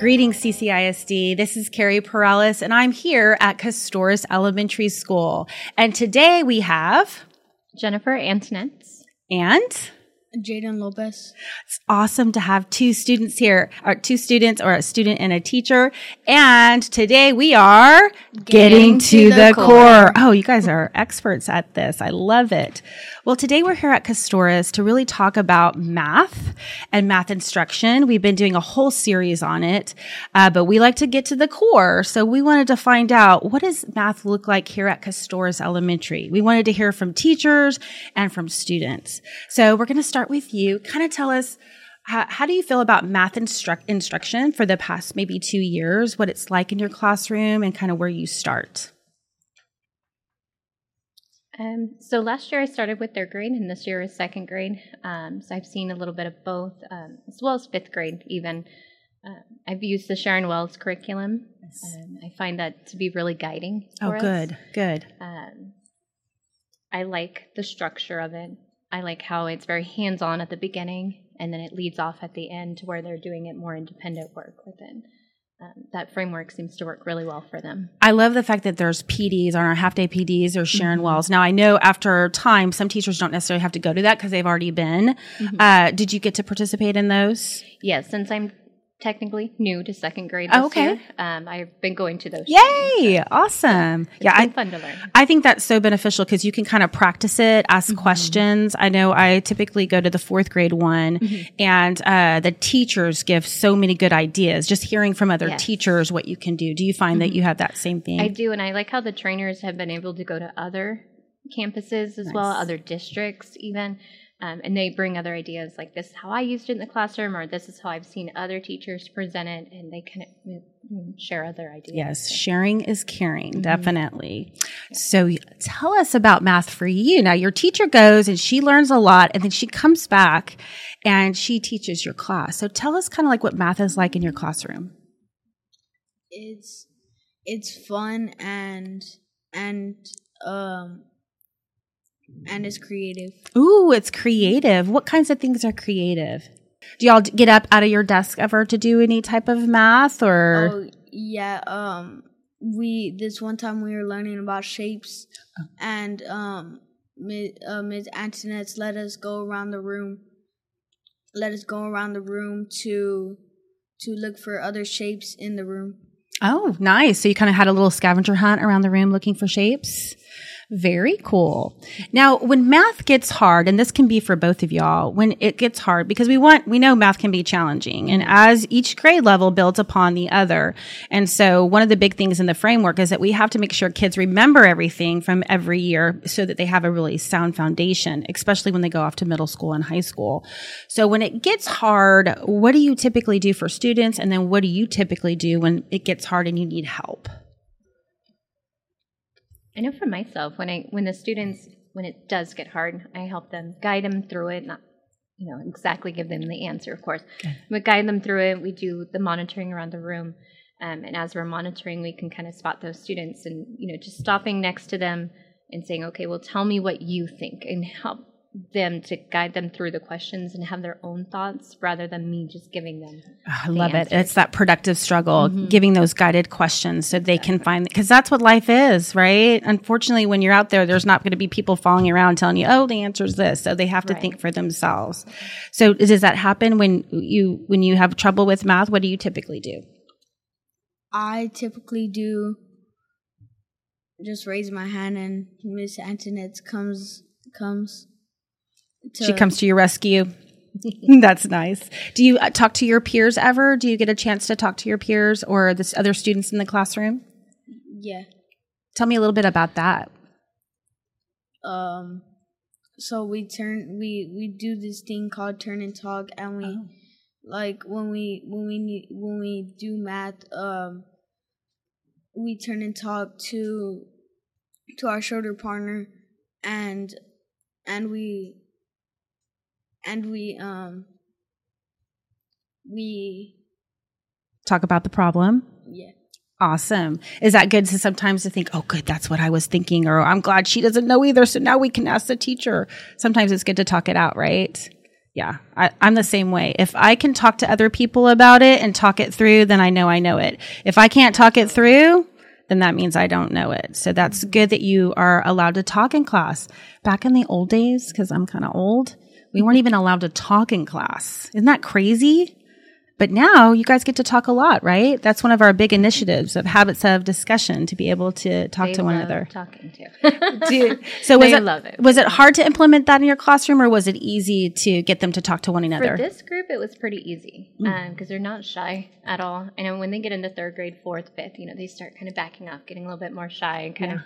Greetings, CCISD. This is Cary Perales, and I'm here at Kostoryz Elementary School. And today we have Jennifer Antonetz and Jaden Lopez. It's awesome to have two students here, or two students, or a student and a teacher. And today we are getting, getting to, to, the, the core. core. Oh, you guys are experts at this. I love it. Well, today we're here at Kostoryz to really talk about math and math instruction. We've been doing a whole series on it, uh, but we like to get to the core. So we wanted to find out what does math look like here at Kostoryz Elementary. We wanted to hear from teachers and from students. So we're going to start with you. Kind of tell us how, how, do you feel about math instru- instruction for the past maybe two years, what it's like in your classroom, and kind of where you start? Um, so last year I started with third grade, and this year is second grade. Um, so I've seen a little bit of both, um, as well as fifth grade even. Uh, I've used the Sharon Wells curriculum. Yes. I find that to be really guiding. oh, good, us. good. Um, I like the structure of it. I like how it's very hands-on at the beginning, and then it leads off at the end to where they're doing it more independent work within um, that framework seems to work really well for them. I love the fact that there's PDs on our half day PDs or Sharon mm-hmm. Wells. Now I know after time, some teachers don't necessarily have to go to that because they've already been. Mm-hmm. Uh, did you get to participate in those? Yes, since I'm technically new to second grade this oh, okay. year. Um, I've been going to those. Yay! So awesome. yeah, I, fun to learn. I think that's so beneficial because you can kind of practice it, ask mm-hmm. questions. I know I typically go to the fourth grade one, mm-hmm. and uh, the teachers give so many good ideas. Just hearing from other yes. teachers what you can do. Do you find mm-hmm. that you have that same thing? I do, and I like how the trainers have been able to go to other campuses as nice. well, other districts even. Um, and they bring other ideas like this is how I used it in the classroom, or this is how I've seen other teachers present it, and they can share other ideas. Yes, sharing is caring, mm-hmm. definitely. So tell us about math for you. Now, your teacher goes and she learns a lot, and then she comes back and she teaches your class. So tell us kind of like what math is like in your classroom. It's it's fun and and um and it's creative. Ooh, it's creative. What kinds of things are creative? Do y'all get up out of your desk ever to do any type of math or? Oh yeah. Um, we this one time we were learning about shapes, oh. and um, Ms. Uh, Ms. Antonetz let us go around the room. Let us go around the room to to look for other shapes in the room. Oh, nice. So you kind of had a little scavenger hunt around the room looking for shapes. Very cool. Now, when math gets hard, and this can be for both of y'all, when it gets hard, because we want, we know math can be challenging. And as each grade level builds upon the other. And so one of the big things in the framework is that we have to make sure kids remember everything from every year so that they have a really sound foundation, especially when they go off to middle school and high school. So when it gets hard, what do you typically do for students? And then what do you typically do when it gets hard and you need help? I know for myself when I when the students when it does get hard, I help them guide them through it, not you know exactly give them the answer, of course, okay. but guide them through it. We do the monitoring around the room, um, and as we're monitoring, we can kind of spot those students and you know just stopping next to them and saying, okay, well, tell me what you think and help them to guide them through the questions and have their own thoughts rather than me just giving them. I love answers. it. It's that productive struggle, mm-hmm. giving those guided questions so they can find, because that's what life is, right? Unfortunately, when you're out there, there's not going to be people following around telling you, oh, the answer is this. So they have to right. think for themselves. So does that happen when you, when you have trouble with math? What do you typically do? I typically do just raise my hand and Miss Antonetz comes comes to, she comes to your rescue. That's nice. Do you uh, talk to your peers ever? Do you get a chance to talk to your peers or the other students in the classroom? Yeah. Tell me a little bit about that. Um, so we turn we we do this thing called turn and talk, and we oh. like when we when we need, when we do math, um, we turn and talk to to our shoulder partner, and and we and we um we talk about the problem. Yeah. Awesome. Is that good to sometimes to think, oh, good, that's what I was thinking, or I'm glad she doesn't know either. So now we can ask the teacher. Sometimes it's good to talk it out, right? Yeah, I, I'm the same way. If I can talk to other people about it and talk it through, then I know I know it. If I can't talk it through, then that means I don't know it. So that's good that you are allowed to talk in class. Back in the old days, because I'm kind of old, we weren't even allowed to talk in class. Isn't that crazy? But now you guys get to talk a lot, right? That's one of our big initiatives of habits of discussion to be able to talk They to one love another. Talking to. So was it, love it. was it hard to implement that in your classroom or was it easy to get them to talk to one another? For this group, it was pretty easy Mm. because they're not shy at all. And when they get into third grade, fourth, fifth, you know, they start kind of backing off, getting a little bit more shy, and kind of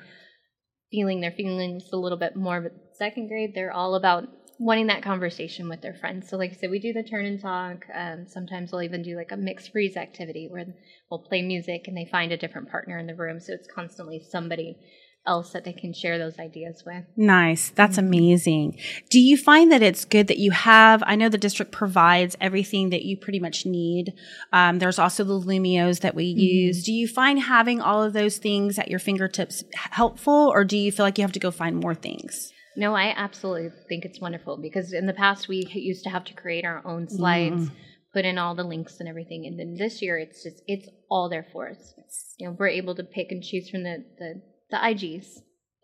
feeling their feelings a little bit more. But second grade, they're all about wanting that conversation with their friends. So, like I said, we do the turn and talk. Um, sometimes we'll even do like a mixed freeze activity where we'll play music and they find a different partner in the room. So it's constantly somebody else that they can share those ideas with. Nice. That's amazing. Do you find that it's good that you have? I know the district provides everything that you pretty much need. Um, there's also the Lumios that we use. Do you find having all of those things at your fingertips helpful, or do you feel like you have to go find more things? No, I absolutely think it's wonderful because in the past we used to have to create our own slides, put in all the links and everything, and then this year it's just it's all there for us. You know, we're able to pick and choose from the the, the IGs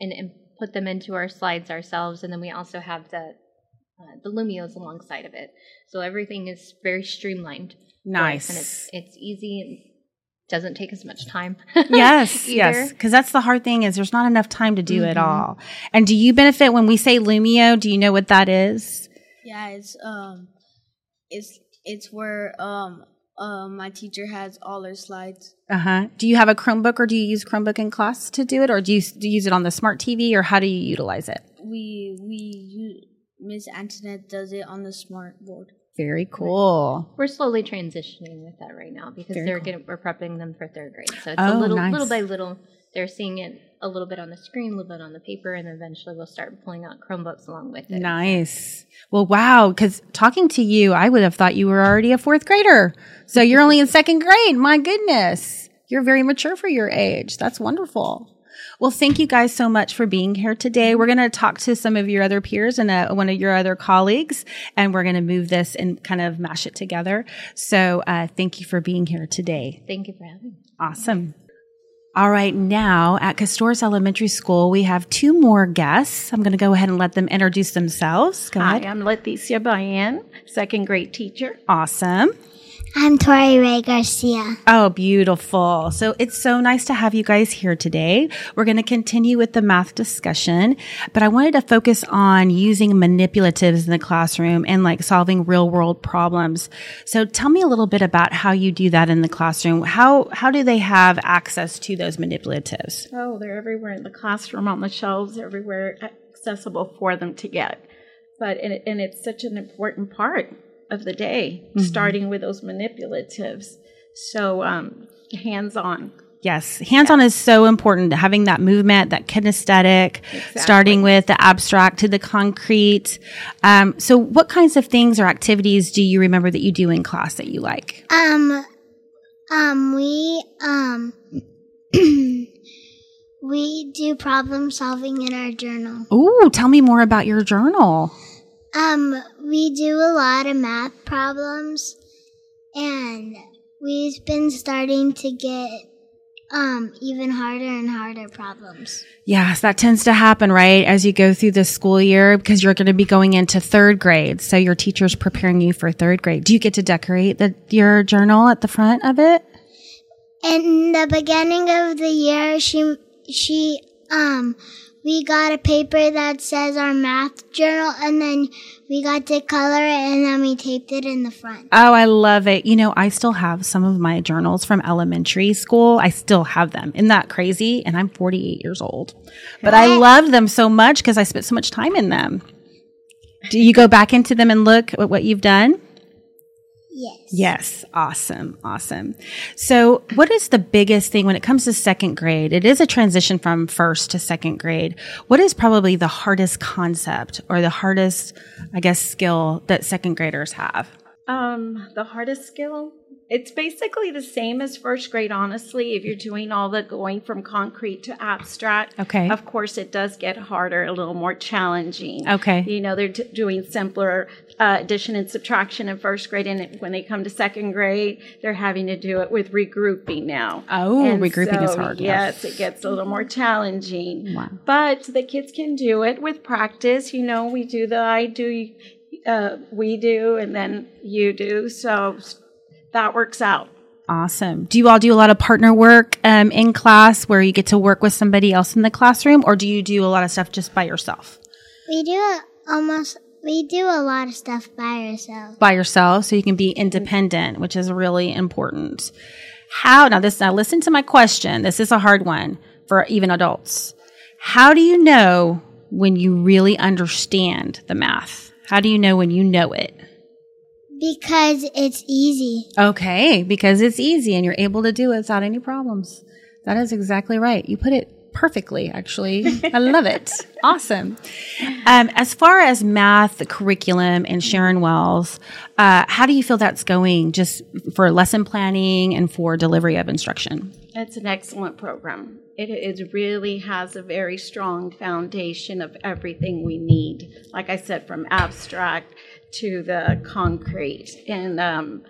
and, and put them into our slides ourselves, and then we also have the uh, the Lumios alongside of it. So everything is very streamlined. Nice. and it's it's easy and doesn't take as much time. yes, yes. Because that's the hard thing is there's not enough time to do it Mhm. all. And do you benefit when we say Lumio? Do you know what that is? Yeah, it's um, it's it's where um, uh, my teacher has all her slides. Uh huh. Do you have a Chromebook or do you use Chromebook in class to do it, or do you, do you use it on the smart TV, or how do you utilize it? We we use Miss Antonetz does it on the smart board. Very cool. We're slowly transitioning with that right now because Very they're cool. getting we're prepping them for third grade. So it's Oh, a little nice. little by little they're seeing it a little bit on the screen, a little bit on the paper, and eventually we'll start pulling out Chromebooks along with it. Nice. Well, wow. Because talking to you, I would have thought you were already a fourth grader. So you're only in second grade. My goodness. You're very mature for your age. That's wonderful. Well, thank you guys so much for being here today. We're going to talk to some of your other peers and uh, one of your other colleagues, and we're going to move this and kind of mash it together. So, uh, thank you for being here today. Thank you for having me. Awesome. All right, now at Kostoryz Elementary School, we have two more guests. I'm going to go ahead and let them introduce themselves. Go Hi, ahead. I'm Leticia Ballien, second grade teacher. Awesome. I'm Tori Ray Garcia. Oh, beautiful. So it's so nice to have you guys here today. We're going to continue with the math discussion, but I wanted to focus on using manipulatives in the classroom and like solving real world problems. So tell me a little bit about how you do that in the classroom. How, how do they have access to those manipulatives? Oh, they're everywhere in the classroom, on the shelves, everywhere accessible for them to get. But and, it, and it's such an important part of the day, starting with those manipulatives. So um, hands on. Yes, hands on is so important. Having that movement, that kinesthetic, starting with the abstract to the concrete. Um, so, what kinds of things or activities do you remember that you do in class that you like? Um, um, we, um, we do problem solving in our journal. Ooh, tell me more about your journal. Um, we do a lot of math problems and we've been starting to get, um, even harder and harder problems. Yes, that tends to happen, right? As you go through the school year, because you're going to be going into third grade. So your teacher's preparing you for third grade. Do you get to decorate the, your journal at the front of it? In the beginning of the year, she, she, um, we got a paper that says our math journal and then we got to color it and then we taped it in the front. Oh, I love it. You know, I still have some of my journals from elementary school. I still have them. Isn't that crazy? And I'm 48 years old. But I love them so much because I spent so much time in them. Do you go back into them and look at what you've done? Yes. Yes. Awesome. Awesome. So, what is the biggest thing when it comes to second grade? It is a transition from first to second grade. What is probably the hardest concept or the hardest, I guess, skill that second graders have? Um, the hardest skill It's basically the same as first grade, honestly. If you're doing all the going from concrete to abstract, Okay. Of course, it does get harder, a little more challenging. Okay. You know, they're t- doing simpler uh, addition and subtraction in first grade, and when they come to second grade, they're having to do it with regrouping now. Oh, And regrouping is so, hard, yeah. Yes, it gets a little more challenging. Wow. But the kids can do it with practice. You know, we do the I do, uh, we do, and then you do. So that works out. Awesome. Do you all do a lot of partner work um, in class where you get to work with somebody else in the classroom, or do you do a lot of stuff just by yourself? We do it almost. We do a lot of stuff by ourselves. By yourself, so you can be independent, which is really important. How now? This now listen to my question. This is a hard one for even adults. How do you know when you really understand the math? How do you know when you know it? Because it's easy. Okay, because it's easy and you're able to do it without any problems. That is exactly right. You put it perfectly, actually. I love it. Awesome. Um, as far as math, the curriculum, and Sharon Wells, uh, how do you feel that's going just for lesson planning and for delivery of instruction? It's an excellent program. It, it really has a very strong foundation of everything we need. Like I said, from abstract to the concrete. And um,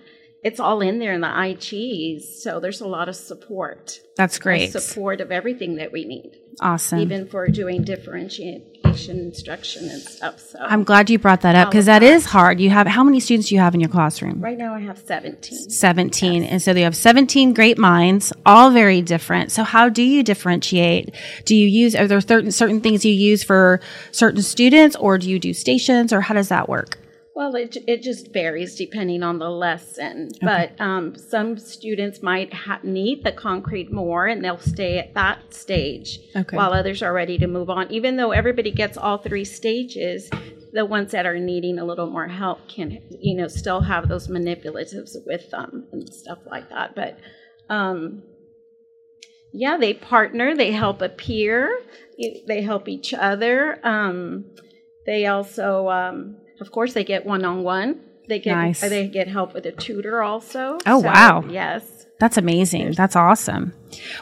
it's all in there in the IGs. So there's a lot of support. That's great. Support of everything that we need, Awesome. even for doing differentiation instruction and stuff. So I'm glad you brought that up because that is hard. You have how many students do you have in your classroom? right now I have 17. 17. And so they have 17 great minds, all very different. So how do you differentiate? Do you use, are there certain, certain things you use for certain students or do you do stations or how does that work? Well, it, it just varies depending on the lesson. But um, some students might ha- need the concrete more and they'll stay at that stage Okay. while others are ready to move on. Even though everybody gets all three stages, the ones that are needing a little more help can, you know, still have those manipulatives with them and stuff like that. But um, yeah, they partner, they help a peer, they help each other. Um, they also, um, of course, they get one on one. They get Nice. they get help with a tutor also. Oh, So, wow. Yes. That's amazing. That's awesome.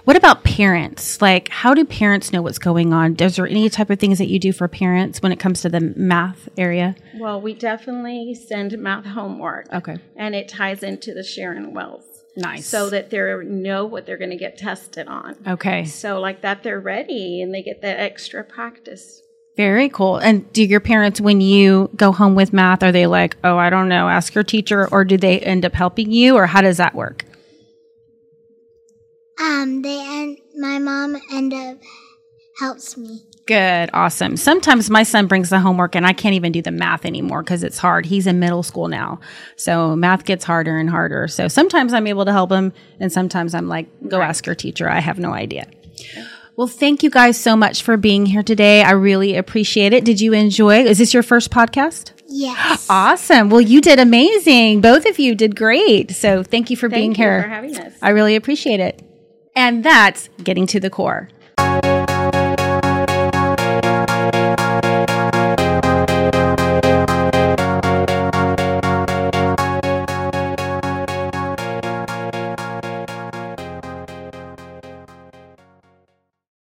What about parents? Like, how do parents know what's going on? Is there any type of things that you do for parents when it comes to the math area? Well, we definitely send math homework. Okay. And it ties into the Sharon Wells. Nice. So that they know what they're going to get tested on. okay. So like that, they're ready and they get that extra practice. Very cool. And do your parents, when you go home with math, are they like, oh, I don't know, ask your teacher, or do they end up helping you, or how does that work? Um, they end. my mom end up helps me. Good, awesome. Sometimes my son brings the homework and I can't even do the math anymore because it's hard. He's in middle school now. So math gets harder and harder. So sometimes I'm able to help him and sometimes I'm like, go ask your teacher. I have no idea. Well, thank you guys so much for being here today. I really appreciate it. Did you enjoy? Is this your first podcast? Yes. Awesome. Well, you did amazing. Both of you did great. So thank you for being you here. for having us. I really appreciate it. And that's getting to the core.